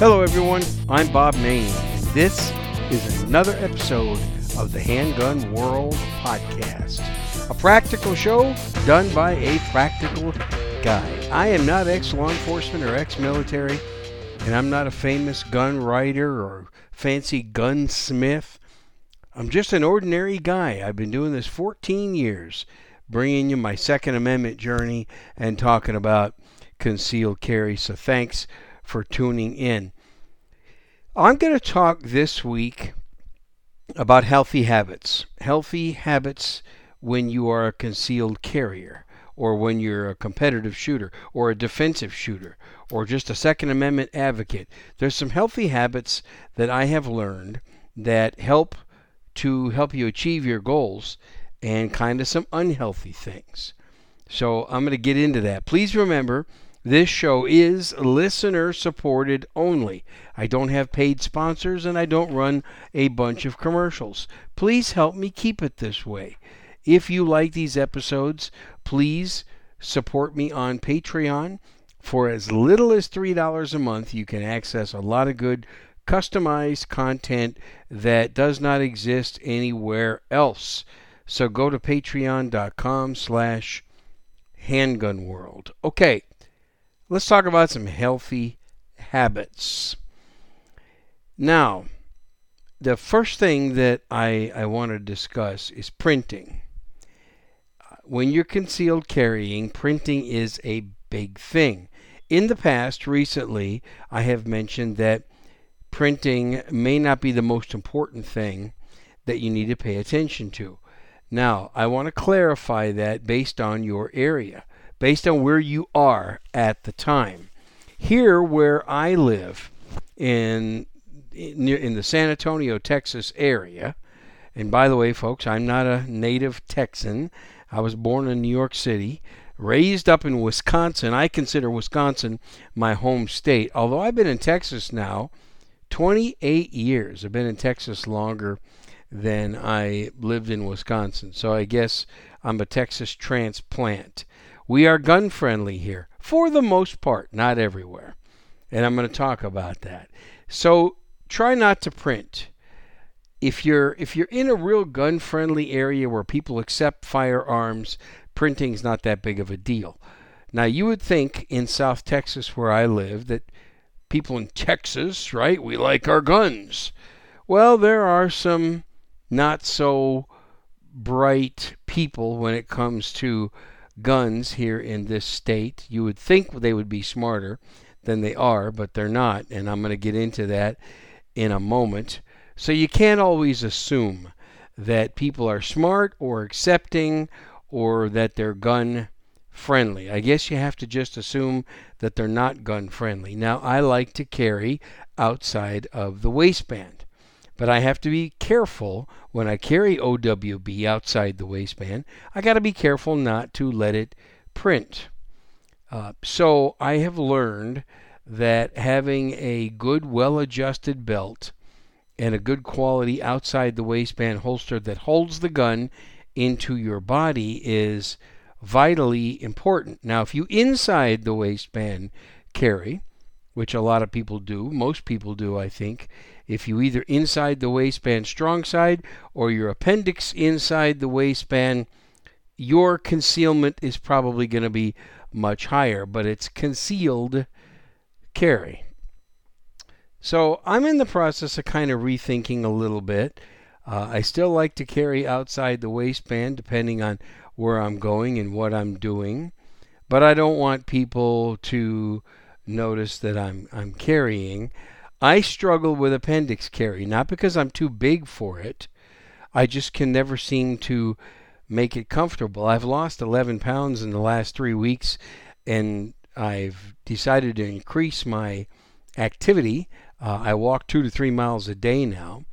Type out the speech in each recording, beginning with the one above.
Hello, everyone. I'm Bob Mayne, and this is another episode of the Handgun World Podcast, a practical show done by a practical guy. I am not ex law enforcement or ex military, and I'm not a famous gun writer or fancy gunsmith. I'm just an ordinary guy. I've been doing this 14 years, bringing you my Second Amendment journey and talking about concealed carry. So thanks for tuning in. I'm going to talk this week about healthy habits. Healthy habits when you are a concealed carrier, or when you're a competitive shooter, or a defensive shooter, or just a Second Amendment advocate. There's some healthy habits that I have learned that help to help you achieve your goals, and kind of some unhealthy things. So I'm going to get into that. Please remember this show is listener supported only. I don't have paid sponsors and I don't run a bunch of commercials. Please help me keep it this way. If you like these episodes, please support me on Patreon. For as little as $3 a month, you can access a lot of good customized content that does not exist anywhere else. So go to patreon.com slash handgunworld. Okay, let's talk about some healthy habits. Now, the first thing that I, I want to discuss is printing. Uh, when you're concealed carrying, printing is a big thing. In the past, recently, I have mentioned that printing may not be the most important thing that you need to pay attention to. Now, I want to clarify that based on your area based on where you are at the time. Here, where I live in in the San Antonio, Texas area, and by the way, folks, I'm not a native Texan. I was born in New York City, raised up in Wisconsin. I consider Wisconsin my home state, although I've been in Texas now 28 years. I've been in Texas longer than I lived in Wisconsin. So I guess I'm a Texas transplant. We are gun friendly here, for the most part, not everywhere. And I'm going to talk about that. So try not to print. If you're if you're in a real gun friendly area where people accept firearms, printing's not that big of a deal. Now you would think in South Texas where I live that people in Texas, right, we like our guns. Well, there are some not so bright people when it comes to guns here in this state. You would think they would be smarter than they are, but they're not, and I'm going to get into that in a moment. So you can't always assume that people are smart or accepting or that they're gun friendly. I guess you have to just assume that they're not gun friendly. Now, I like to carry outside of the waistband. But I have to be careful when I carry OWB outside the waistband. I got to be careful not to let it print. Uh, so I have learned that having a good, well adjusted belt and a good quality outside the waistband holster that holds the gun into your body is vitally important. Now, if you inside the waistband carry, which a lot of people do, most people do, I think, if you either inside the waistband strong side or your appendix inside the waistband, your concealment is probably going to be much higher, but it's concealed carry. So I'm in the process of kind of rethinking a little bit. Uh, I still like to carry outside the waistband depending on where I'm going and what I'm doing, but I don't want people to notice that I'm I'm carrying. I struggle with appendix carry, not because I'm too big for it. I just can never seem to make it comfortable. I've lost 11 pounds in the last three weeks, and I've decided to increase my activity. Uh, I walk two to three miles a day now,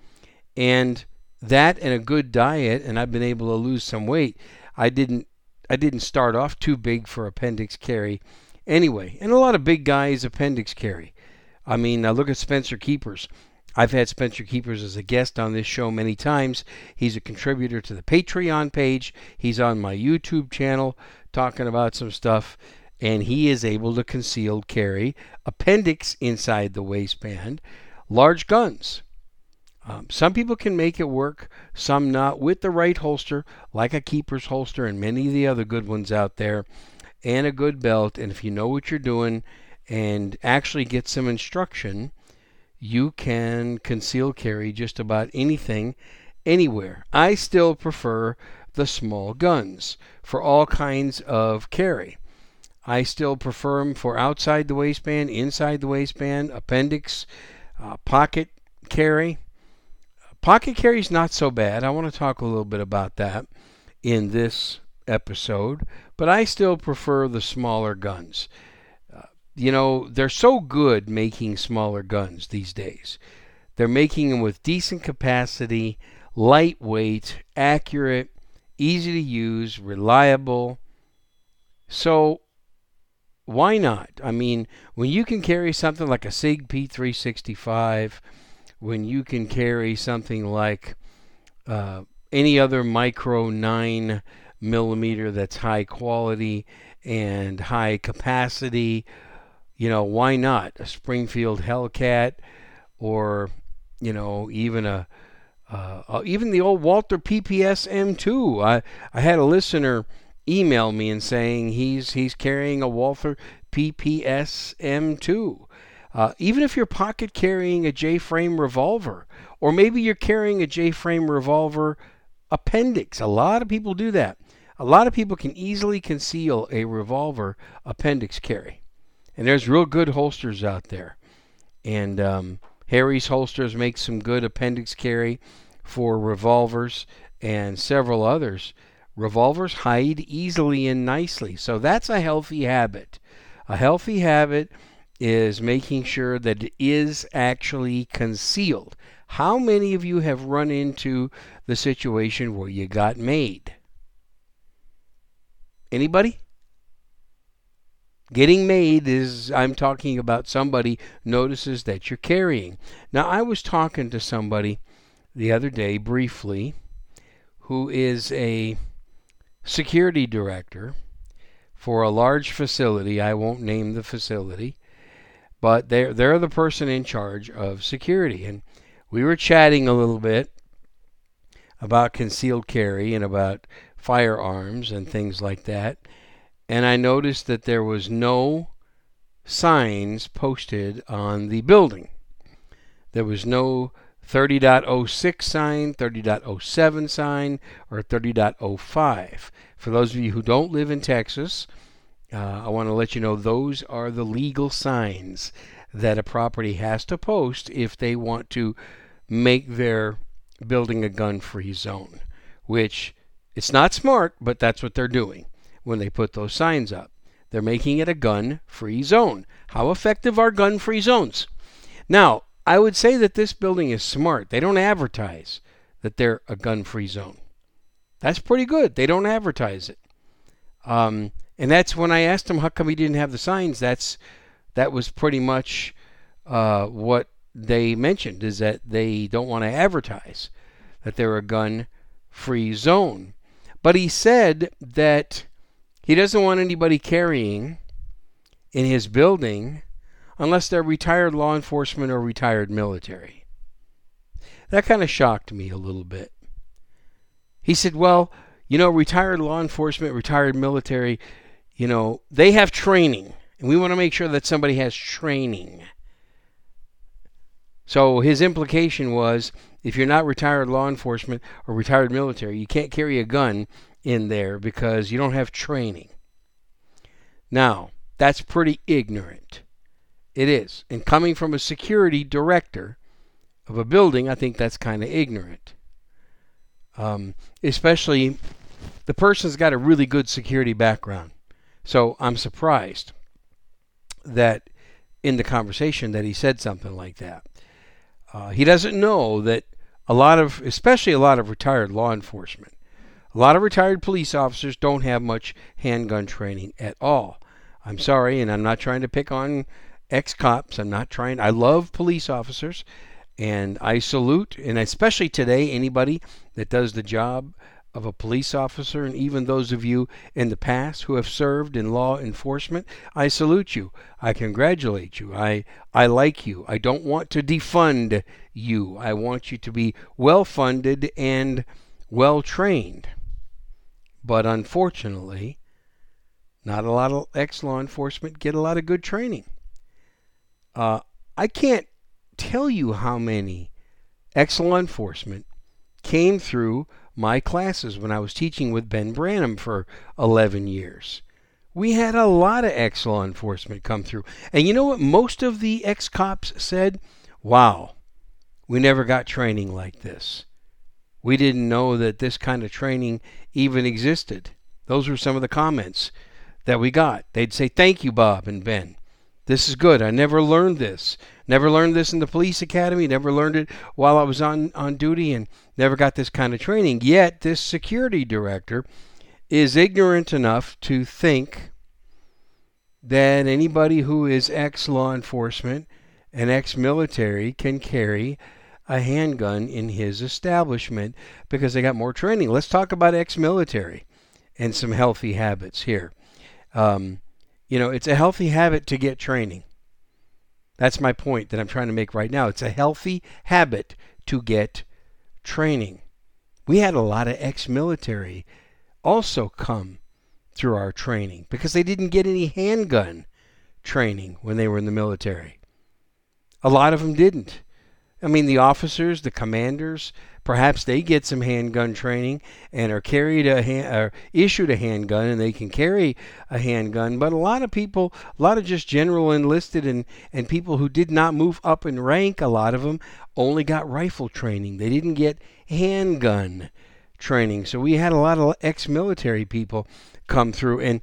and that and a good diet, and I've been able to lose some weight. I didn't I didn't start off too big for appendix carry anyway, and a lot of big guys appendix carry. I mean, look at Spencer Keepers. I've had Spencer Keepers as a guest on this show many times. He's a contributor to the Patreon page. He's on my YouTube channel talking about some stuff. and he is able to concealed carry appendix inside the waistband, large guns. Um, some people can make it work, some not with the right holster, like a keeper's holster and many of the other good ones out there, and a good belt. And if you know what you're doing and actually get some instruction, you can conceal carry just about anything, anywhere. I still prefer the small guns for all kinds of carry. I still prefer them for outside the waistband, inside the waistband, appendix, uh, pocket carry. Pocket carry is not so bad. I want to talk a little bit about that in this episode, but I still prefer the smaller guns. You know, they're so good making smaller guns these days. They're making them with decent capacity, lightweight, accurate, easy to use, reliable. So why not? I mean, when you can carry something like a SIG P365, when you can carry something like uh, any other micro 9 millimeter that's high quality and high capacity, you know, why not? A Springfield Hellcat or, you know, even a uh, uh even the old Walther PPS M2. I, I had a listener email me and saying he's he's carrying a Walther PPS M2. Uh, even if you're pocket carrying a J frame revolver, or maybe you're carrying a J frame revolver appendix. A lot of people do that. A lot of people can easily conceal a revolver appendix carry. And there's real good holsters out there. And um, Harry's Holsters makes some good appendix carry for revolvers and several others. Revolvers hide easily and nicely. So that's a healthy habit. A healthy habit is making sure that it is actually concealed. How many of you have run into the situation where you got made? Anybody? Getting made is, I'm talking about somebody notices that you're carrying. Now, I was talking to somebody the other day briefly who is a security director for a large facility. I won't name the facility, but they're they're the person in charge of security. And we were chatting a little bit about concealed carry and about firearms and things like that. And I noticed that there was no signs posted on the building. There was no 30.06 sign, 30.07 sign, or 30.05. For those of you who don't live in Texas, uh, I want to let you know those are the legal signs that a property has to post if they want to make their building a gun free zone, which it's not smart, but that's what they're doing when they put those signs up. They're making it a gun free zone. How effective are gun free zones? Now, I would say that this building is smart. They don't advertise that they're a gun free zone. That's pretty good. They don't advertise it. Um, and that's when I asked them how come he didn't have the signs. That's that was pretty much uh, what they mentioned is that they don't want to advertise that they're a gun free zone. But he said that he doesn't want anybody carrying in his building unless they're retired law enforcement or retired military. That kind of shocked me a little bit. He said, Well, you know, retired law enforcement, retired military, you know, they have training, and we want to make sure that somebody has training. So his implication was if you're not retired law enforcement or retired military, you can't carry a gun in there because you don't have training. Now, that's pretty ignorant. It is. And coming from a security director of a building, I think that's kind of ignorant. Um, especially the person's got a really good security background. So I'm surprised that in the conversation that he said something like that. Uh, he doesn't know that a lot of, especially a lot of retired law enforcement, a lot of retired police officers don't have much handgun training at all. I'm sorry, and I'm not trying to pick on ex cops. I'm not trying. I love police officers, and I salute, and especially today, anybody that does the job of a police officer, and even those of you in the past who have served in law enforcement, I salute you. I congratulate you. I, I like you. I don't want to defund you. I want you to be well funded and well trained. But unfortunately, not a lot of ex law enforcement get a lot of good training. Uh, I can't tell you how many ex law enforcement came through my classes when I was teaching with Ben Branam for 11 years. We had a lot of ex law enforcement come through. And you know what? Most of the ex cops said, wow, we never got training like this. We didn't know that this kind of training even existed. Those were some of the comments that we got. They'd say, Thank you, Bob and Ben. This is good. I never learned this. Never learned this in the police academy. Never learned it while I was on, on duty and never got this kind of training. Yet, this security director is ignorant enough to think that anybody who is ex law enforcement and ex military can carry a handgun in his establishment because they got more training. Let's talk about ex military and some healthy habits here. Um, you know, it's a healthy habit to get training. That's my point that I'm trying to make right now. It's a healthy habit to get training. We had a lot of ex military also come through our training because they didn't get any handgun training when they were in the military. A lot of them didn't. I mean, the officers, the commanders, perhaps they get some handgun training and are carried a hand, or issued a handgun and they can carry a handgun. But a lot of people, a lot of just general enlisted and, and people who did not move up in rank, a lot of them only got rifle training. They didn't get handgun training. So we had a lot of ex military people come through. And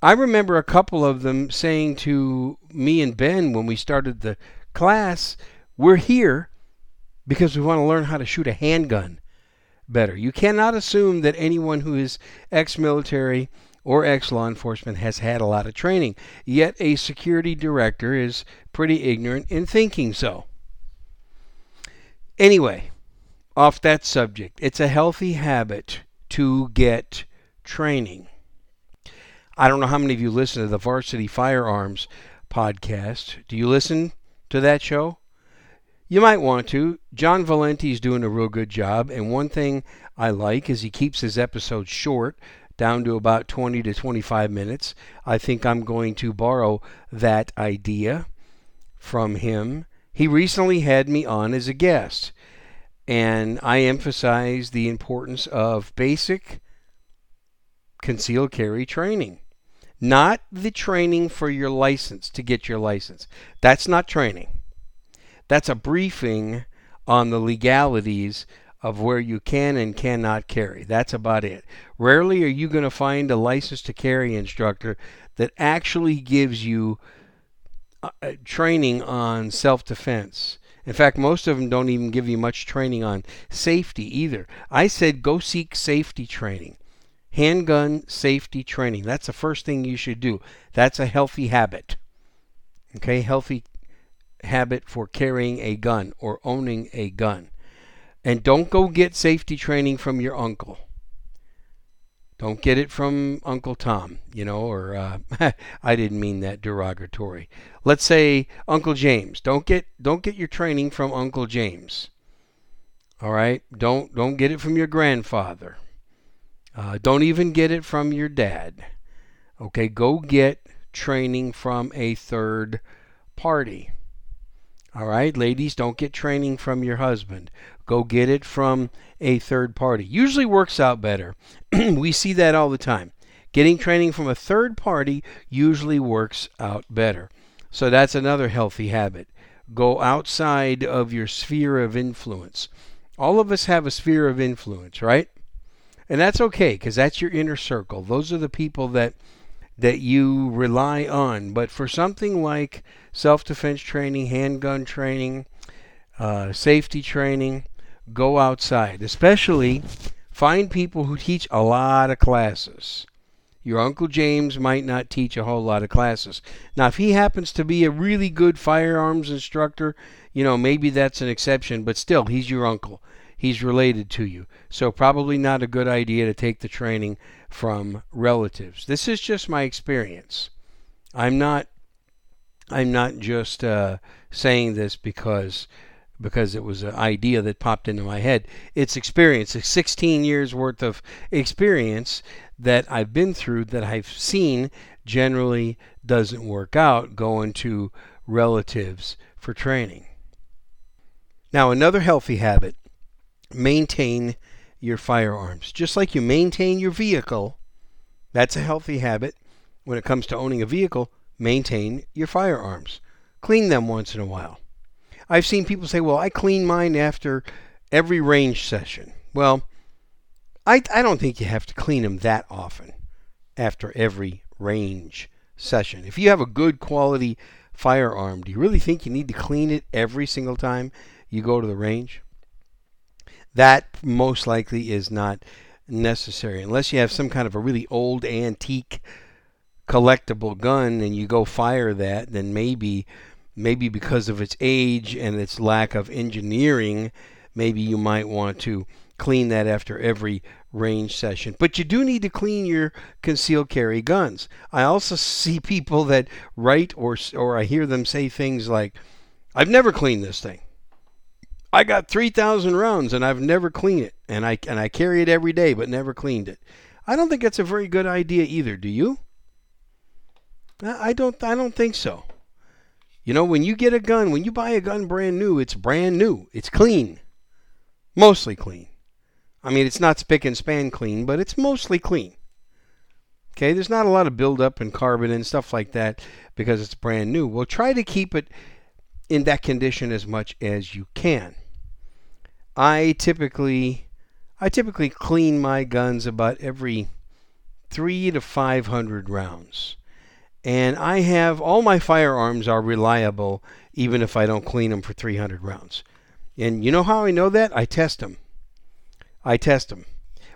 I remember a couple of them saying to me and Ben when we started the class, We're here because we want to learn how to shoot a handgun better. You cannot assume that anyone who is ex military or ex law enforcement has had a lot of training. Yet a security director is pretty ignorant in thinking so. Anyway, off that subject, it's a healthy habit to get training. I don't know how many of you listen to the Varsity Firearms podcast. Do you listen to that show? You might want to. John Valenti's doing a real good job, and one thing I like is he keeps his episodes short, down to about 20 to 25 minutes. I think I'm going to borrow that idea from him. He recently had me on as a guest, and I emphasized the importance of basic concealed carry training. Not the training for your license to get your license. That's not training. That's a briefing on the legalities of where you can and cannot carry. That's about it. Rarely are you going to find a license to carry instructor that actually gives you uh, uh training on self defense. In fact, most of them don't even give you much training on safety either. I said go seek safety training. Handgun safety training. That's the first thing you should do. That's a healthy habit. Okay, healthy habit for carrying a gun or owning a gun. And don't go get safety training from your uncle. Don't get it from Uncle Tom, you know, or uh, I didn't mean that derogatory. Let's say Uncle James. Don't get don't get your training from Uncle James. All right, don't don't get it from your grandfather. Uh, don't even get it from your dad. Okay, go get training from a third party. All right, ladies, don't get training from your husband. Go get it from a third party. Usually works out better. we see that all the time. Getting training from a third party usually works out better. So that's another healthy habit. Go outside of your sphere of influence. All of us have a sphere of influence, right? And that's okay because that's your inner circle. Those are the people that that you rely on. But for something like self defense training, handgun training, uh, safety training, go outside. Especially find people who teach a lot of classes. Your Uncle James might not teach a whole lot of classes. Now, if he happens to be a really good firearms instructor, you know, maybe that's an exception, but still, he's your uncle. He's related to you. So, probably not a good idea to take the training from relatives. This is just my experience. I'm not I'm not just uh, saying this because because it was an idea that popped into my head. It's experience. It's 16 years worth of experience that I've been through that I've seen generally doesn't work out going to relatives for training. Now, another healthy habit maintain your firearms. Just like you maintain your vehicle, that's a healthy habit. When it comes to owning a vehicle, maintain your firearms. Clean them once in a while. I've seen people say, well, I clean mine after every range session. Well, I, I don't think you have to clean them that often after every range session. If you have a good quality firearm, do you really think you need to clean it every single time you go to the range? That most likely is not necessary unless you have some kind of a really old antique collectible gun and you go fire that then maybe maybe because of its age and its lack of engineering maybe you might want to clean that after every range session. But you do need to clean your concealed carry guns. I also see people that write or or I hear them say things like, "I've never cleaned this thing. I got 3,000 rounds and I've never cleaned it, and I and I carry it every day, but never cleaned it." I don't think that's a very good idea either. Do you? I don't. I don't think so. You know, when you get a gun, when you buy a gun brand new, it's brand new. It's clean, mostly clean. I mean, it's not spick and span clean, but it's mostly clean. Okay, there's not a lot of buildup and carbon and stuff like that because it's brand new. Well, try to keep it in that condition as much as you can. I typically I typically clean my guns about every 3 to 500 rounds. And I have all my firearms are reliable even if I don't clean them for 300 rounds. And you know how I know that? I test them. I test them.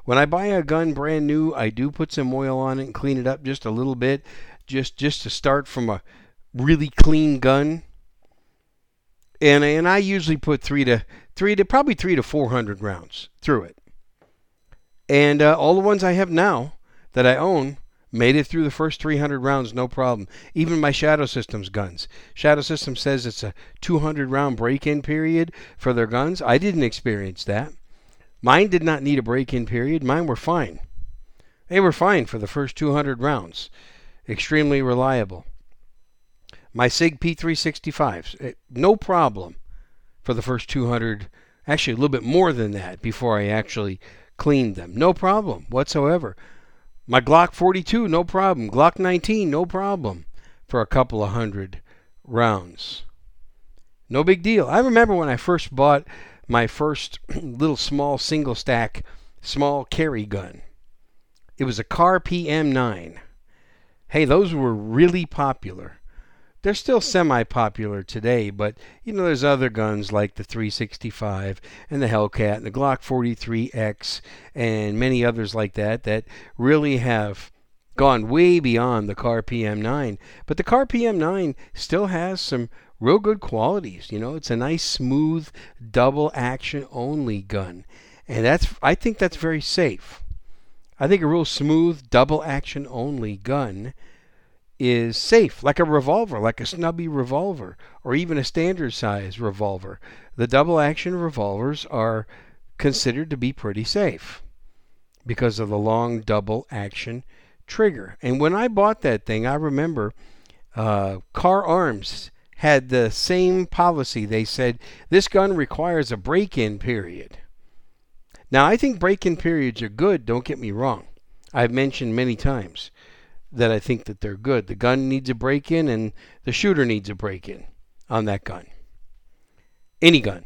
When I buy a gun brand new, I do put some oil on it and clean it up just a little bit, just just to start from a really clean gun. And and I usually put three to three to probably three to four hundred rounds through it. And uh, all the ones I have now that I own made it through the first 300 rounds no problem. Even my Shadow Systems guns. Shadow Systems says it's a 200 round break-in period for their guns. I didn't experience that. Mine did not need a break in period. Mine were fine. They were fine for the first 200 rounds. Extremely reliable. My SIG P365s, eh, no problem for the first 200, actually a little bit more than that before I actually cleaned them. No problem whatsoever. My Glock 42, no problem. Glock 19, no problem for a couple of hundred rounds. No big deal. I remember when I first bought my first little small single stack small carry gun. It was a Kahr PM9. Hey, those were really popular. They're still semi popular today, but you know, there's other guns like the 365 and the Hellcat and the Glock 43X and many others like that that really have gone way beyond the Kahr PM9. But the Kahr PM9 still has some real good qualities. You know, it's a nice, smooth, double action only gun, and that's I think that's very safe. I think a real smooth, double action only gun is safe, like a revolver, like a snubby revolver, or even a standard size revolver. The double action revolvers are considered to be pretty safe because of the long double action trigger. And when I bought that thing, I remember uh, Kahr Arms had the same policy. They said this gun requires a break in period. Now, I think break in periods are good, don't get me wrong. I've mentioned many times that I think that they're good. The gun needs a break in and the shooter needs a break in on that gun. Any gun.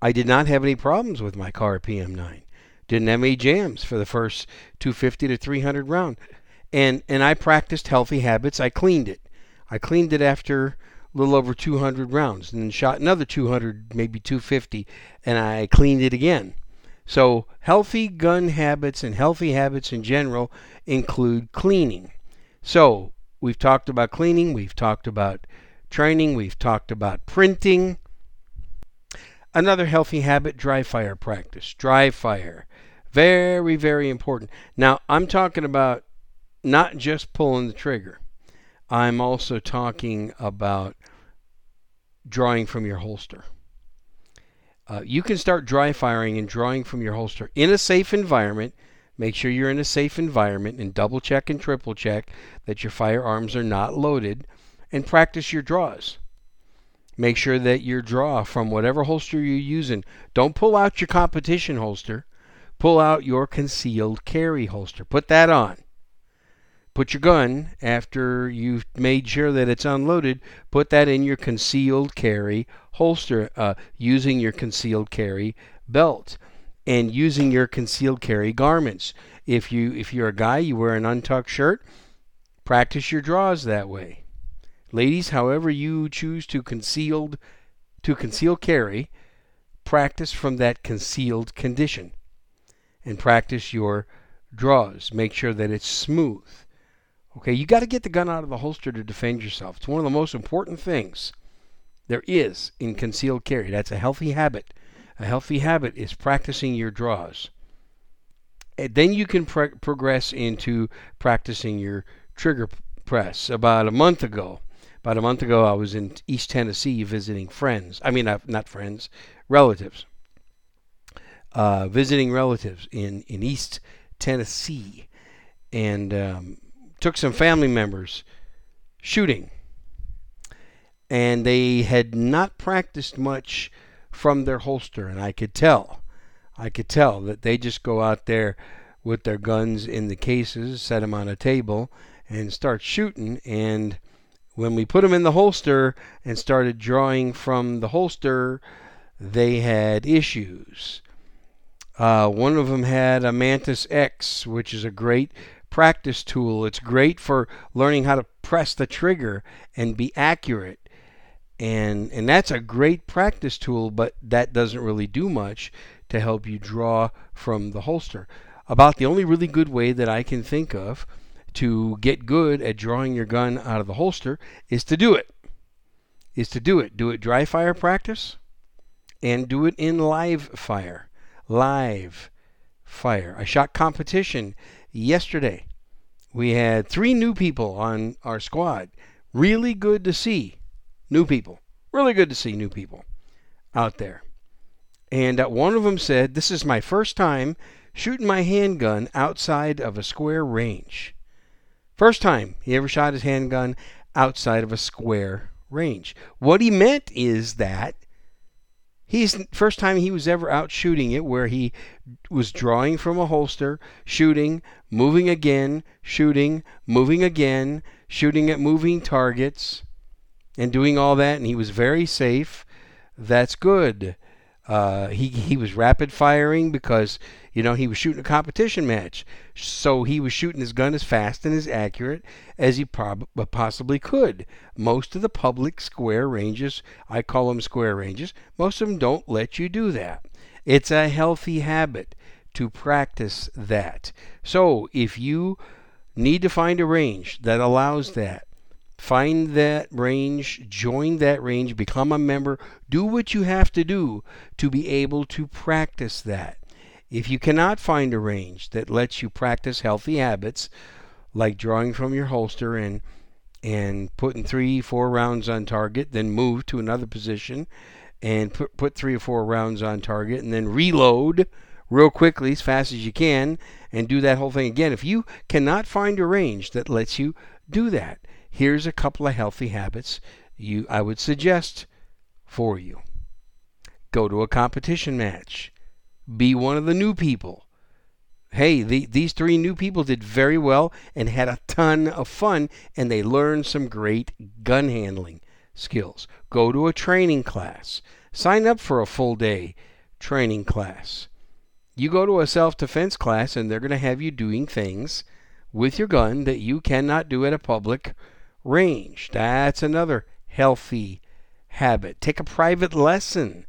I did not have any problems with my Kahr PM9. Didn't have any jams for the first 250 to 300 round. And and I practiced healthy habits. I cleaned it. I cleaned it after a little over 200 rounds and then shot another 200, maybe 250, and I cleaned it again. So, healthy gun habits and healthy habits in general include cleaning. So, we've talked about cleaning, we've talked about training. We've talked about printing. Another healthy habit dry fire practice. Dry fire. Very, very important. Now, I'm talking about not just pulling the trigger, I'm also talking about drawing from your holster. Uh, you can start dry firing and drawing from your holster in a safe environment. Make sure you're in a safe environment and double check and triple check that your firearms are not loaded and practice your draws. Make sure that your draw from whatever holster you're using, don't pull out your competition holster. Pull out your concealed carry holster. Put that on. Put your gun, after you've made sure that it's unloaded, put that in your concealed carry holster uh, using your concealed carry belt and using your concealed carry garments. If you if you're a guy, you wear an untucked shirt, practice your draws that way. Ladies, however you choose to concealed to conceal carry, practice from that concealed condition. And practice your draws. Make sure that it's smooth. Okay, you got to get the gun out of the holster to defend yourself. It's one of the most important things there is in concealed carry. That's a healthy habit. A healthy habit is practicing your draws. And then you can pre- progress into practicing your trigger press. About a month ago, about a month ago, I was in East Tennessee visiting friends. I mean, not friends, relatives. Uh, visiting relatives in, in East Tennessee. And um, took some family members shooting. And they had not practiced much from their holster. And I could tell, I could tell that they just go out there with their guns in the cases, set them on a table, and start shooting. And when we put them in the holster and started drawing from the holster, they had issues. Uh, one of them had a Mantis X, which is a great practice tool. It's great for learning how to press the trigger and be accurate. And, and that's a great practice tool, but that doesn't really do much to help you draw from the holster. About the only really good way that I can think of to get good at drawing your gun out of the holster is to do it. Is to do it. Do it dry fire practice and do it in live fire. Live fire. I shot competition yesterday. We had three new people on our squad. Really good to see new people. Really good to see new people out there. And uh, one of them said, This is my first time shooting my handgun outside of a square range. First time he ever shot his handgun outside of a square range. What he meant is that he's first time he was ever out shooting it where he was drawing from a holster, shooting, moving again, shooting, moving again, shooting at moving targets and doing all that and he was very safe. That's good. Uh, he he was rapid firing because you know he was shooting a competition match, so he was shooting his gun as fast and as accurate as he prob- possibly could. Most of the public square ranges, I call them square ranges, most of them don't let you do that. It's a healthy habit to practice that. So if you need to find a range that allows that, Find that range, join that range, become a member, do what you have to do to be able to practice that. If you cannot find a range that lets you practice healthy habits, like drawing from your holster and and putting three, four rounds on target, then move to another position and put, put three or four rounds on target, and then reload real quickly as fast as you can and do that whole thing again. If you cannot find a range that lets you do that, here's a couple of healthy habits you I would suggest for you. Go to a competition match. Be one of the new people. Hey, the, these three new people did very well and had a ton of fun, and they learned some great gun handling skills. Go to a training class. Sign up for a full day training class. You go to a self defense class, and they're going to have you doing things with your gun that you cannot do at a public range. That's another healthy habit. Take a private lesson.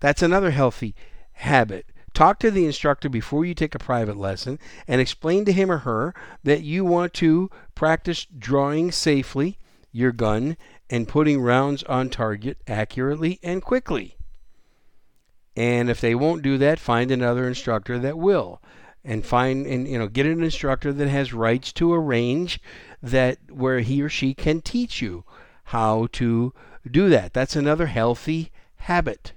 That's another healthy habit. Talk to the instructor before you take a private lesson and explain to him or her that you want to practice drawing safely your gun and putting rounds on target accurately and quickly. And if they won't do that, find another instructor that will. And find and you know get an instructor that has rights to a range that where he or she can teach you how to do that. That's another healthy habit.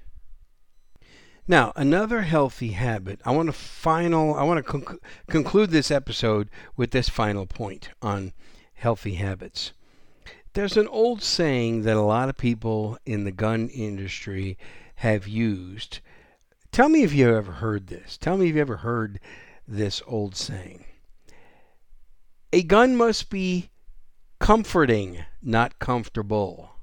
Now, another healthy habit. I want to final. I want to conc- conclude this episode with this final point on healthy habits. There's an old saying that a lot of people in the gun industry have used. Tell me if you've ever heard this. Tell me if you've ever heard this old saying. A gun must be comforting, not comfortable.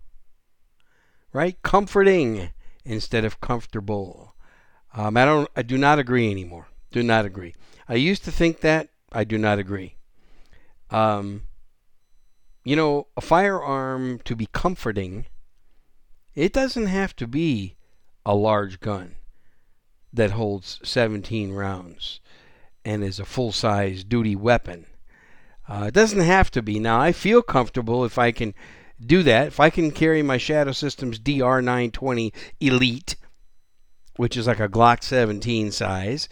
Right? Comforting instead of comfortable. Um, I don't. I do not agree anymore. Do not agree. I used to think that. I do not agree. Um, you know, a firearm to be comforting, it doesn't have to be a large gun that holds 17 rounds and is a full size duty weapon. Uh, it doesn't have to be. Now, I feel comfortable if I can do that. If I can carry my Shadow Systems DR920 Elite, which is like a Glock 17 size,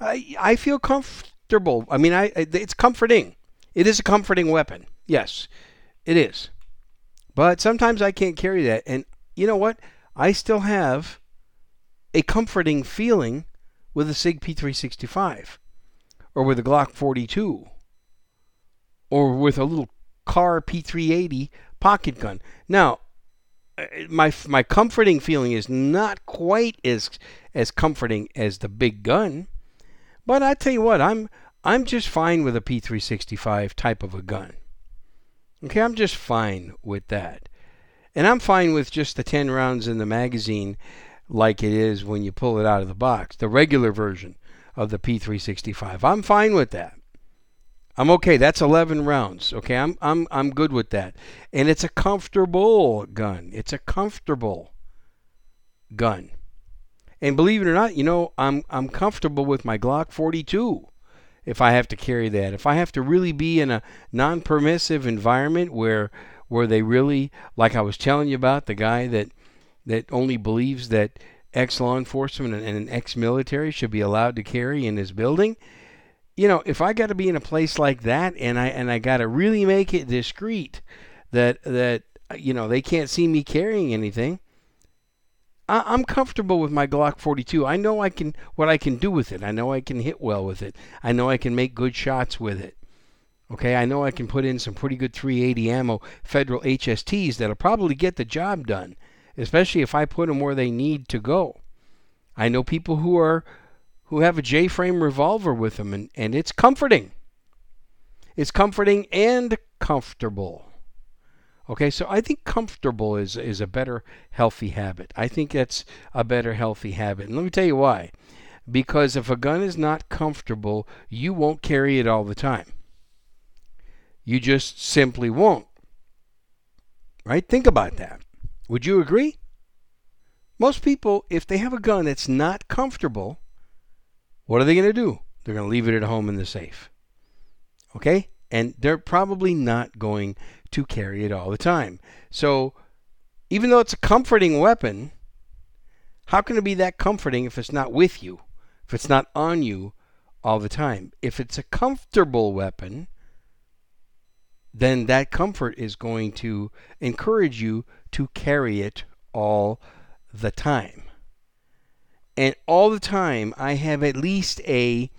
I, I feel comfortable. I mean, I, it's comforting. It is a comforting weapon. Yes. It is. But sometimes I can't carry that. And you know what? I still have a comforting feeling with a SIG P365 or with a Glock 42 or with a little Kahr P380 pocket gun. Now, my my comforting feeling is not quite as as comforting as the big gun, but I tell you what, I'm I'm just fine with a P365 type of a gun. Okay, I'm just fine with that. And I'm fine with just the 10 rounds in the magazine like it is when you pull it out of the box, the regular version of the P365. I'm fine with that. I'm okay. That's 11 rounds. Okay, I'm I'm I'm good with that. And it's a comfortable gun. It's a comfortable gun. And believe it or not, you know, I'm I'm comfortable with my Glock 42 if I have to carry that. If I have to really be in a non-permissive environment where where they really like I was telling you about the guy that that only believes that ex law enforcement and an ex military should be allowed to carry in his building. You know, if I got to be in a place like that and I and I got to really make it discreet that that uh, you know they can't see me carrying anything, I, am comfortable with my Glock 42. I know I can what I can do with it. I know I can hit well with it. I know I can make good shots with it. Okay, I know I can put in some pretty good 380 ammo federal HSTs that'll probably get the job done, especially if I put them where they need to go. I know people who are who have a J-frame revolver with them and, and it's comforting. It's comforting and comfortable. Okay, so I think comfortable is is a better healthy habit. I think that's a better healthy habit. And let me tell you why. Because if a gun is not comfortable, you won't carry it all the time. You just simply won't. Right? Think about that. Would you agree? Most people, if they have a gun that's not comfortable, what are they going to do? They're going to leave it at home in the safe. Okay? And they're probably not going to carry it all the time. So, even though it's a comforting weapon, how can it be that comforting if it's not with you, if it's not on you all the time? If it's a comfortable weapon, then that comfort is going to encourage you to carry it all the time. And all the time, I have at least a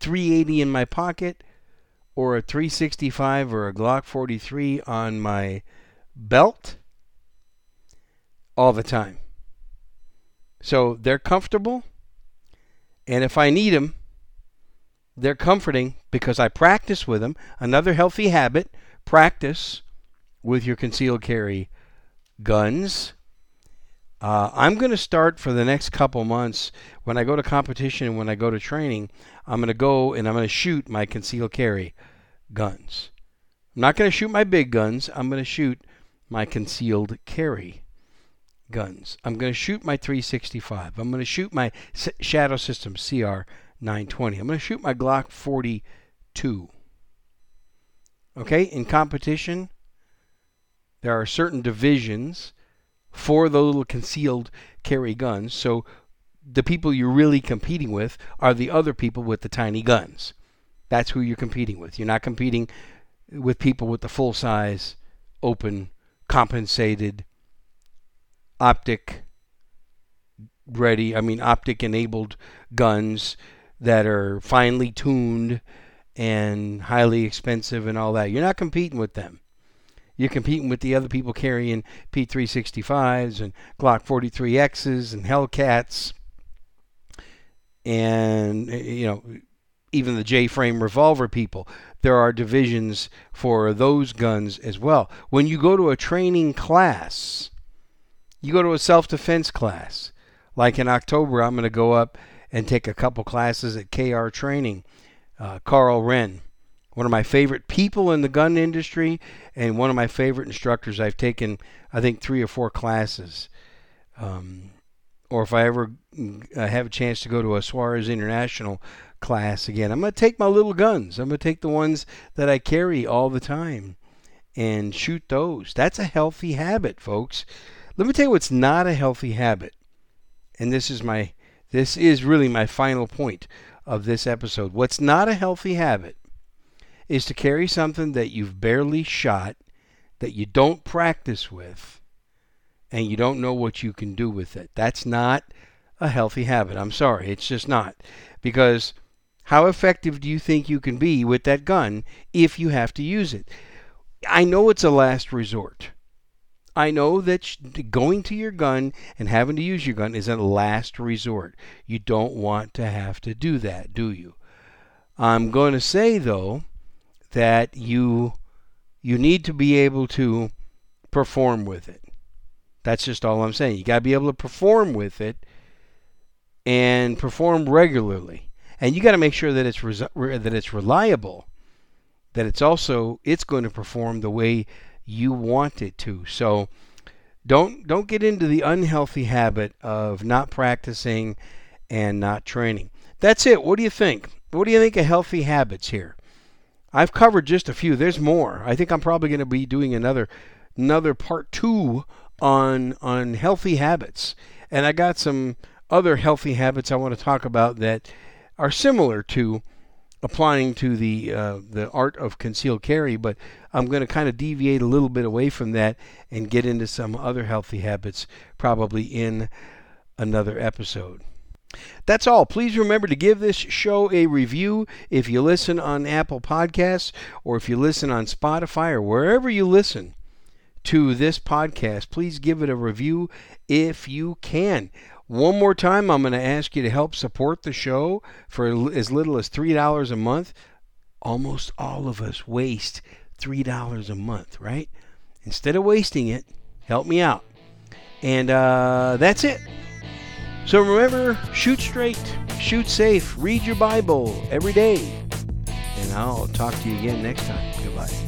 380 in my pocket or a 365 or a Glock 43 on my belt all the time. So they're comfortable, and if I need them, they're comforting because I practice with them. Another healthy habit practice with your concealed carry guns. Uh, I'm going to start for the next couple months when I go to competition and when I go to training. I'm going to go and I'm going to shoot my concealed carry guns. I'm not going to shoot my big guns. I'm going to shoot my concealed carry guns. I'm going to shoot my 365. I'm going to shoot my Shadow System CR 920. I'm going to shoot my Glock 42. Okay, in competition, There are certain divisions for the little concealed carry guns. So the people you're really competing with are the other people with the tiny guns. That's who you're competing with. You're not competing with people with the full size, open, compensated, optic ready, I mean, optic enabled guns that are finely tuned and highly expensive and all that. You're not competing with them. You're competing with the other people carrying P365s and Glock 43Xs and Hellcats and, you know, even the J frame revolver people. There are divisions for those guns as well. When you go to a training class, you go to a self defense class. Like in October, I'm going to go up and take a couple classes at KR Training. Uh, Karl Rehn, one of my favorite people in the gun industry, and one of my favorite instructors. I've taken, I think, three or four classes. Um, or if I ever uh, have a chance to go to a Suarez International class again, I'm going to take my little guns. I'm going to take the ones that I carry all the time and shoot those. That's a healthy habit, folks. Let me tell you what's not a healthy habit. And this is my this is really my final point of this episode. What's not a healthy habit is to carry something that you've barely shot, that you don't practice with, and you don't know what you can do with it. That's not a healthy habit. I'm sorry, it's just not. Because how effective do you think you can be with that gun if you have to use it? I know it's a last resort. I know that going to your gun and having to use your gun is a last resort. You don't want to have to do that, do you? I'm going to say though that you you need to be able to perform with it. That's just all I'm saying. You got to be able to perform with it and perform regularly. And you got to make sure that it's that it's reliable. That it's also it's going to perform the way you want it to. So don't don't get into the unhealthy habit of not practicing and not training. That's it. What do you think? What do you think of healthy habits here? I've covered just a few. There's more. I think I'm probably going to be doing another another part 2 on on healthy habits. And I got some other healthy habits I want to talk about that are similar to applying to the uh, the art of concealed carry, but I'm going to kind of deviate a little bit away from that and get into some other healthy habits probably in another episode. That's all. Please remember to give this show a review if you listen on Apple Podcasts or if you listen on Spotify or wherever you listen to this podcast. Please give it a review if you can. One more time, I'm going to ask you to help support the show for as little as $3 a month. Almost all of us waste $3 a month, right? Instead of wasting it, help me out. And uh, that's it. So remember, shoot straight, shoot safe, read your Bible every day. And I'll talk to you again next time. Goodbye.